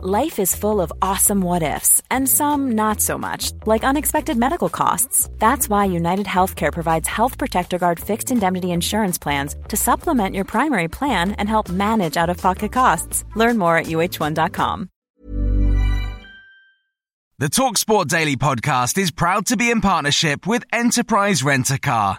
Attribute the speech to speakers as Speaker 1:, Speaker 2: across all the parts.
Speaker 1: Life is full of awesome what ifs, and some not so much, like unexpected medical costs. That's why United Healthcare provides Health Protector Guard fixed indemnity insurance plans to supplement your primary plan and help manage out of pocket costs. Learn more at uh1.com.
Speaker 2: The Talksport Daily podcast is proud to be in partnership with Enterprise Rent a Car.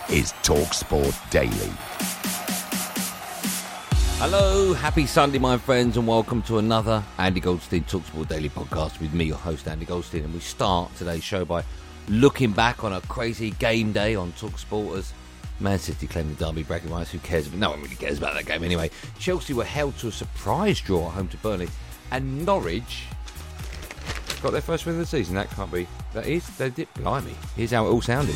Speaker 3: is Talksport Daily.
Speaker 4: Hello, happy Sunday, my friends, and welcome to another Andy Goldstein Talksport Daily podcast with me, your host, Andy Goldstein. And we start today's show by looking back on a crazy game day on Talksport as Man City claimed the derby bragging rights. Who cares? No one really cares about that game anyway. Chelsea were held to a surprise draw at home to Burnley, and Norwich got their first win of the season. That can't be. That is. They did. Blimey. Here's how it all sounded.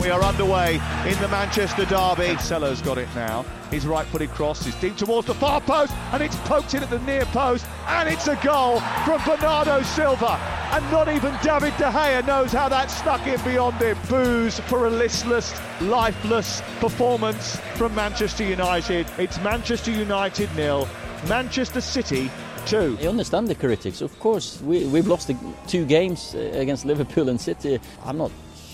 Speaker 5: We are underway in the Manchester derby. Cancelo's got it now. His right-footed cross is deep towards the far post, and it's poked in at the near post, and it's a goal from Bernardo Silva. And not even David De Gea knows how that snuck in beyond him. Boos for a listless, lifeless performance from Manchester United. It's Manchester United nil, Manchester City two.
Speaker 6: I understand the critics. Of course, we, we've lost the two games uh, against Liverpool and City. I'm not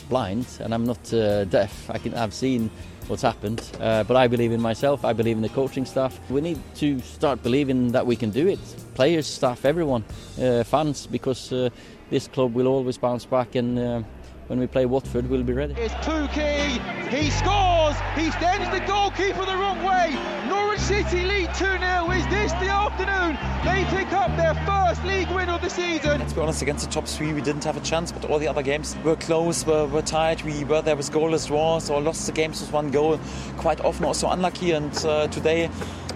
Speaker 6: blind and I'm not uh, deaf. I can, I've seen what's happened, uh, but I believe in myself. I believe in the coaching staff. We need to start believing that we can do it. Players, staff, everyone, uh, fans, because uh, this club will always bounce back and. Uh, when we play Watford, we'll be ready.
Speaker 7: It's Pukki, he scores, he sends the goalkeeper the wrong way. Norwich City lead 2 0. Is this the afternoon? They first league win of the season.
Speaker 8: To be honest, against the top three, we didn't have a chance, but all the other games were close, were, were tight. We were there with goalless draws or lost the games with one goal. Quite often also unlucky, and uh, today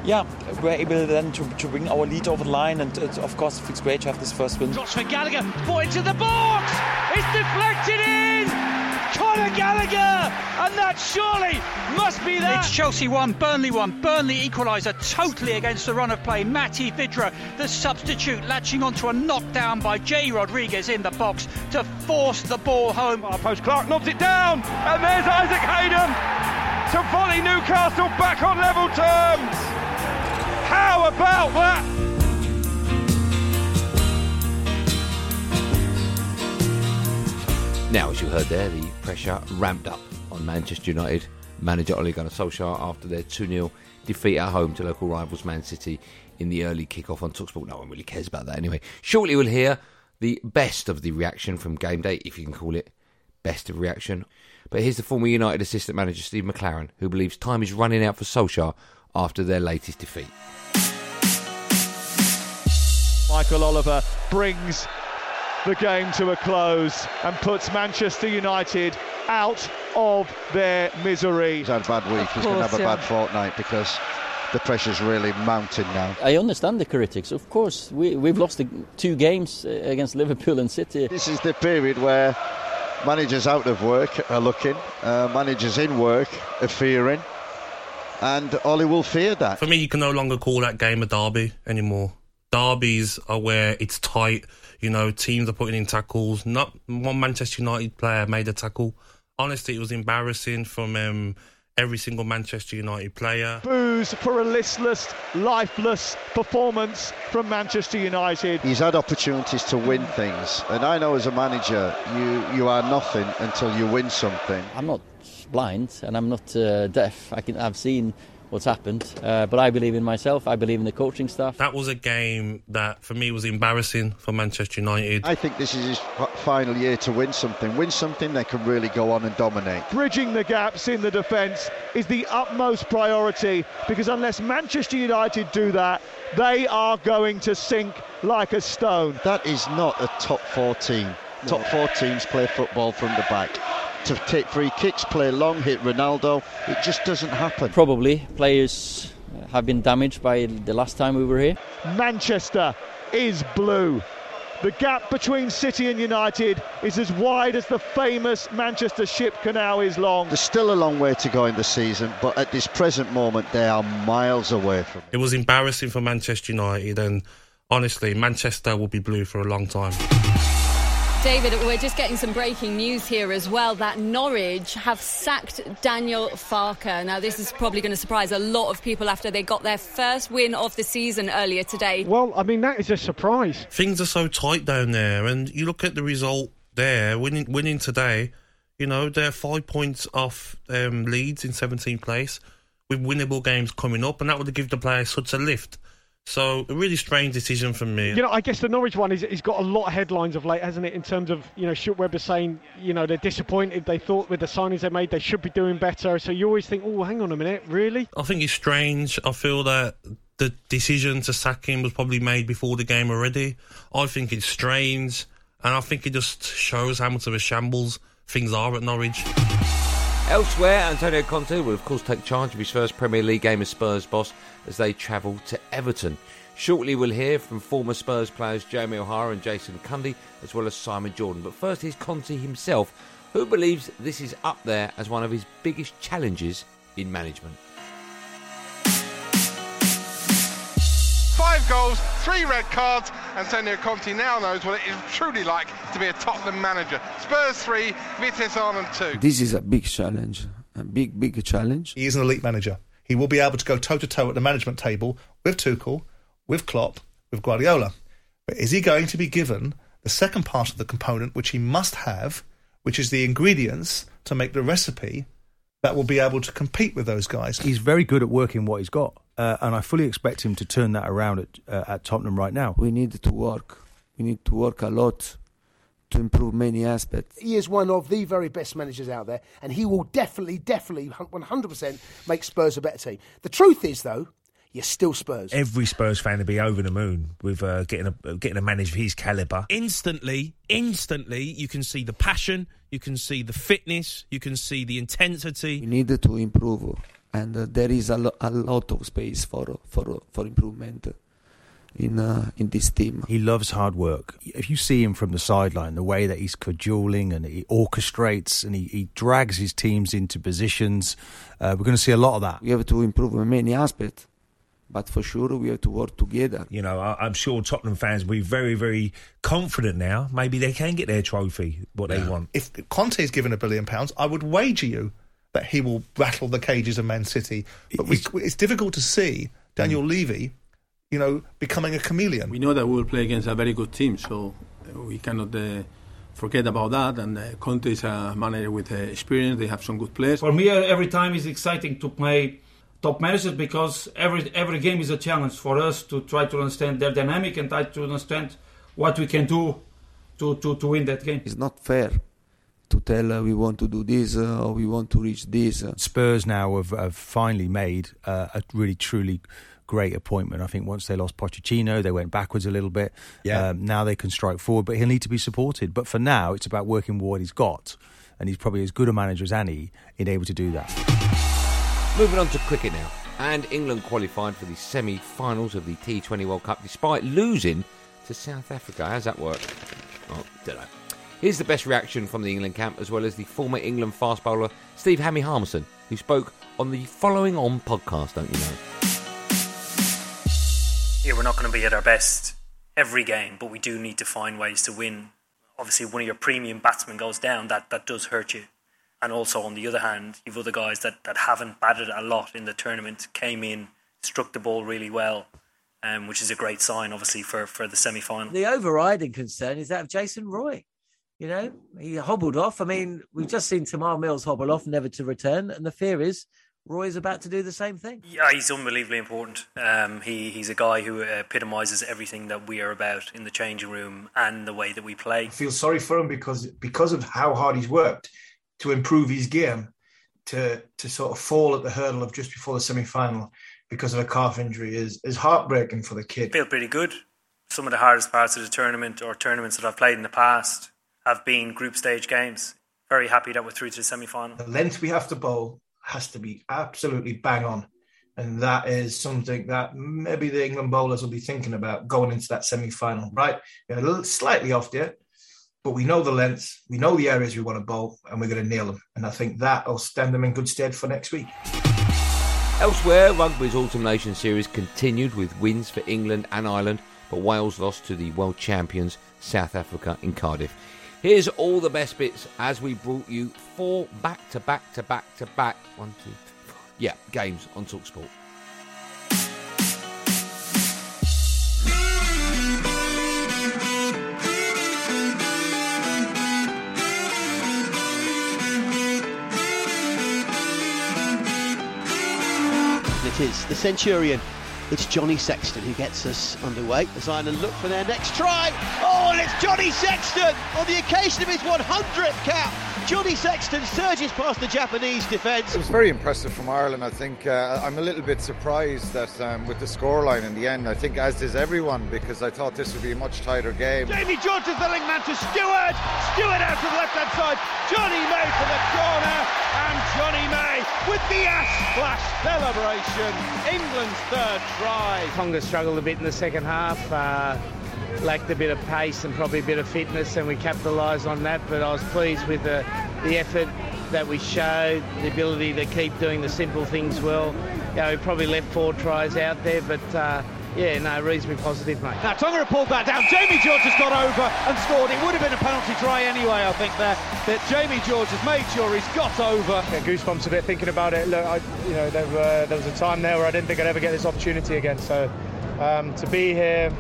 Speaker 8: yeah, we're able then to, to bring our lead over the line, and it, of course, it feels great to have this first win.
Speaker 9: For Gallagher, ball into the box, it's deflected in. Conor Gallagher, and that surely must be that.
Speaker 10: It's Chelsea one, Burnley one. Burnley equaliser totally against the run of play. Matty Vydra, the substitute, latching onto a knockdown by Jay Rodriguez in the box to force the ball home.
Speaker 11: Our post Clark knobs it down, and there's Isaac Hayden to volley Newcastle back on level terms. How about that?
Speaker 4: Now, as you heard there, the pressure ramped up on Manchester United manager Ole Gunnar Solskjaer after their 2 0 defeat at home to local rivals Man City in the early kick-off on Talksport. No one really cares about that anyway. Shortly, we'll hear the best of the reaction from game day, if you can call it best of reaction. But here's the former United assistant manager Steve McClaren, who believes time is running out for Solskjaer after their latest defeat.
Speaker 5: Michael Oliver brings the game to a close and puts Manchester United out of their misery.
Speaker 12: He's had a bad week. He's going to have a
Speaker 6: yeah.
Speaker 12: bad fortnight because the pressure's really mounting now.
Speaker 6: I understand the critics. Of course, we, we've lost the two games uh, against Liverpool and City.
Speaker 12: This is the period where managers out of work are looking, uh, managers in work are fearing, and Ollie will fear that.
Speaker 13: For me, you can no longer call that game a derby anymore. Derbies are where it's tight. You know, teams are putting in tackles. Not one Manchester United player made a tackle. Honestly, it was embarrassing from um, every single Manchester United player.
Speaker 5: Boos for a listless, lifeless performance from Manchester United.
Speaker 12: He's had opportunities to win things, and I know as a manager, you you are nothing until you win something.
Speaker 6: I'm not blind and I'm not uh, deaf. I can, I've seen what's happened, uh, but I believe in myself. I believe in the coaching staff.
Speaker 13: That was a game that, for me, was embarrassing for Manchester United.
Speaker 12: I think this is his final year to win something. Win something, they can really go on and dominate.
Speaker 5: Bridging the gaps in the defence is the utmost priority because unless Manchester United do that, they are going to sink like a stone.
Speaker 12: That is not a top four team. Top four teams play football from the back. To take free kicks, play long, hit Ronaldo, it just doesn't happen.
Speaker 6: Probably players have been damaged by the last time we were here.
Speaker 5: Manchester is blue. The gap between City and United is as wide as the famous Manchester Ship Canal is long.
Speaker 12: There's still a long way to go in the season, but at this present moment, they are miles away from
Speaker 13: it. It was embarrassing for Manchester United, and honestly, Manchester will be blue for a long time.
Speaker 14: David, we're just getting some breaking news here as well that Norwich have sacked Daniel Farke. Now, this is probably going to surprise a lot of people after they got their first win of the season earlier today.
Speaker 15: Well, I mean, that is a surprise.
Speaker 13: Things are so tight down there, and you look at the result there, winning, winning today, you know, they're five points off um, Leeds in 17th place with winnable games coming up, and that would give the players such a lift. So a really strange decision from me.
Speaker 15: You know, I guess the Norwich one is has got a lot of headlines of late, hasn't it? In terms of you know, Stuart Webber saying you know they're disappointed. They thought with the signings they made they should be doing better. So you always think, oh, hang on a minute, really?
Speaker 13: I think it's strange. I feel that the decision to sack him was probably made before the game already. I think it's strange, and I think it just shows how much of a shambles things are at Norwich.
Speaker 4: Elsewhere, Antonio Conte will of course take charge of his first Premier League game as Spurs boss as they travel to Everton. Shortly, we'll hear from former Spurs players Jamie O'Hara and Jason Cundy, as well as Simon Jordan. But first, here's Conte himself, who believes this is up there as one of his biggest challenges in management.
Speaker 16: Five goals, three red cards. And Antonio Conte now knows what it is truly like to be a Tottenham manager. Spurs three, Vitesse Arnhem two.
Speaker 17: This is a big challenge, a big, big challenge.
Speaker 1: He is an elite manager. He will be able to go toe to toe at the management table with Tuchel, with Klopp, with Guardiola. But is he going to be given the second part of the component, which he must have, which is the ingredients to make the recipe that will be able to compete with those guys?
Speaker 18: He's very good at working what he's got, uh, and I fully expect him to turn that around at, uh, at Tottenham right now.
Speaker 17: We need to work. We need to work a lot to improve many aspects.
Speaker 19: He is one of the very best managers out there, and he will definitely, definitely, 100% make Spurs a better team. The truth is, though, you're still Spurs.
Speaker 20: Every Spurs fan would be over the moon with uh, getting a getting a manager of his caliber.
Speaker 21: Instantly, instantly, you can see the passion, you can see the fitness, you can see the intensity.
Speaker 17: We need to improve, and uh, there is a, lo- a lot of space for for for improvement in uh, in this team.
Speaker 18: He loves hard work. If you see him from the sideline, the way that he's cajoling and he orchestrates and he, he drags his teams into positions, uh, we're going to see a lot of that.
Speaker 17: We have to improve in many aspects. But for sure, we have to work together.
Speaker 20: You know, I, am sure Tottenham fans will be very, very confident now. Maybe they can get their trophy, what yeah. they want.
Speaker 1: If Conte is given a billion pounds, I would wager you that he will rattle the cages of Man City. But it's, we, it's difficult to see Daniel mm. Levy you know, becoming a chameleon.
Speaker 22: We know that we will play against a very good team, so uh, we cannot uh, forget about that. And uh, Conte is a manager with uh, experience; they have some good players.
Speaker 23: For me, uh, every time is exciting to play top managers because every every game is a challenge for us to try to understand their dynamic and try to understand what we can do to, to, to win that game.
Speaker 17: It's not fair to tell uh, we want to do this uh, or we want to reach this. Uh.
Speaker 18: Spurs now have, have finally made uh, a really truly great appointment. I think once they lost Pochettino, they went backwards a little bit. Yeah. Um, now they can strike forward, but he'll need to be supported. But for now, it's about working with what he's got, and he's probably as good a manager as any in able to do that.
Speaker 4: Moving on to cricket now, and England qualified for the semi-finals of the T20 World Cup despite losing to South Africa. How's that work? Oh, don't know. Here's the best reaction from the England camp, as well as the former England fast bowler Steve Hammy Harmison, who spoke on the following on podcast, don't you know?
Speaker 24: Yeah, we're not going to be at our best every game, but we do need to find ways to win. Obviously, one of your premium batsmen goes down, that, that does hurt you. And also, on the other hand, you've other guys that, that haven't batted a lot in the tournament, came in, struck the ball really well, um, which is a great sign, obviously, for, for the semi final.
Speaker 25: The overriding concern is that of Jason Roy. You know, he hobbled off. I mean, we've just seen Tymal Mills hobble off, never to return. And the fear is Roy's about to do the same thing.
Speaker 24: Yeah, he's unbelievably important. Um, he he's a guy who epitomises everything that we are about in the changing room and the way that we play. I
Speaker 26: feel sorry for him because because of how hard he's worked to improve his game, to to sort of fall at the hurdle of just before the semi final because of a calf injury is is heartbreaking for the kid.
Speaker 24: I feel pretty good. Some of the hardest parts of the tournament or tournaments that I've played in the past have been group stage games. Very happy that we're through to the semi final.
Speaker 26: The length we have to bowl has to be absolutely bang on. And that is something that maybe the England bowlers will be thinking about going into that semi final, right? A little slightly off there, but we know the lengths, we know the areas we want to bowl, and we're going to nail them. And I think that will stand them in good stead for next week.
Speaker 4: Elsewhere, rugby's Autumn Nation Series continued with wins for England and Ireland, but Wales lost to the world champions South Africa in Cardiff. Here's all the best bits as we brought you four back to back to back to back one, two, three, four. Yeah, games on Talksport.
Speaker 3: It is the Centurion. It's Johnny Sexton who gets us underway as Ireland look for their next try. Oh, and it's Johnny Sexton on the occasion of his 100th cap. Johnny Sexton surges past the Japanese defence.
Speaker 27: It was very impressive from Ireland. I think uh, I'm a little bit surprised that um, with the scoreline in the end, I think as is everyone because I thought this would be a much tighter game.
Speaker 16: Jamie George is the link man to Steward. Steward out to the left hand side. Jonny May for the corner. And Jonny May with the ash splash celebration. England's third try.
Speaker 28: Tonga struggled a bit in the second half. Uh, lacked a bit of pace and probably a bit of fitness, and we capitalised on that. But I was pleased with the, the effort that we showed, the ability to keep doing the simple things well. You know, we probably left four tries out there, but uh, yeah, no, reasonably positive, mate.
Speaker 16: Now Tonga have pulled that down. Jamie George has got over and scored. It would have been a penalty try anyway, I think there. That Jamie George has made sure he's got over.
Speaker 29: Yeah, goosebumps a bit thinking about it. Look, I, you know, there, uh, there was a time there where I didn't think I'd ever get this opportunity again. So um, to be here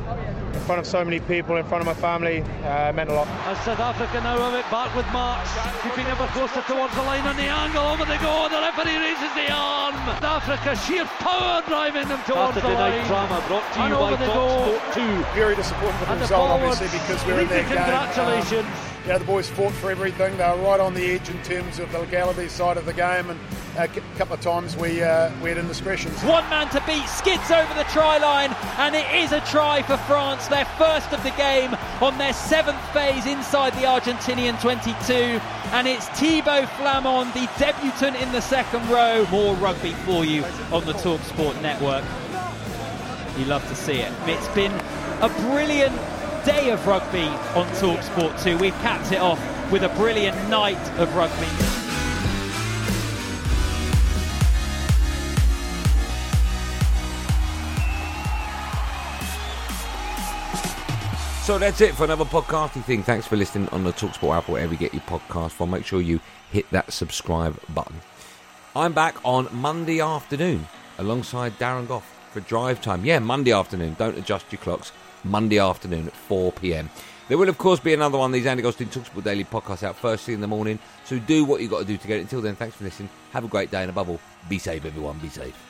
Speaker 29: in front of so many people, in front of my family, uh, meant a lot.
Speaker 30: As South Africa now have it back with Marx, keeping ever closer towards the line on the angle. Over they go, the referee raises the arm. South Africa, sheer power driving them towards Saturday the line. night drama brought to and you over by they Talksport
Speaker 29: 2. Very disappointed with the
Speaker 30: And the
Speaker 29: result,
Speaker 30: forwards,
Speaker 29: obviously, because we were in
Speaker 30: Lisa,
Speaker 29: their game.
Speaker 30: congratulations.
Speaker 29: Um, yeah, the boys fought for everything. They were right on the edge in terms of the legality side of the game, and a couple of times we uh, we had indiscretions.
Speaker 8: One man to beat, skids over the try line, and it is a try for France, their first of the game on their seventh phase inside the Argentinian 22. And it's Thibaud Flament, the debutant in the second row. More rugby for you on the Talksport network. You love to see it. It's been a brilliant day of rugby on Talksport 2. We've capped it off with a brilliant night of rugby.
Speaker 4: So that's it for another podcasty thing. Thanks for listening on the Talksport app, wherever you get your podcast from. Make sure you hit that subscribe button. I'm back on Monday afternoon alongside Darren Gough for drive time. Yeah, Monday afternoon. Don't adjust your clocks. Monday afternoon at 4 pm. There will, of course, be another one of these Andy Goldstein Talksport Daily podcasts out first thing in the morning. So do what you've got to do to get it. Until then, thanks for listening. Have a great day, and above all, be safe, everyone. Be safe.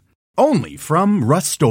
Speaker 31: Only from Rust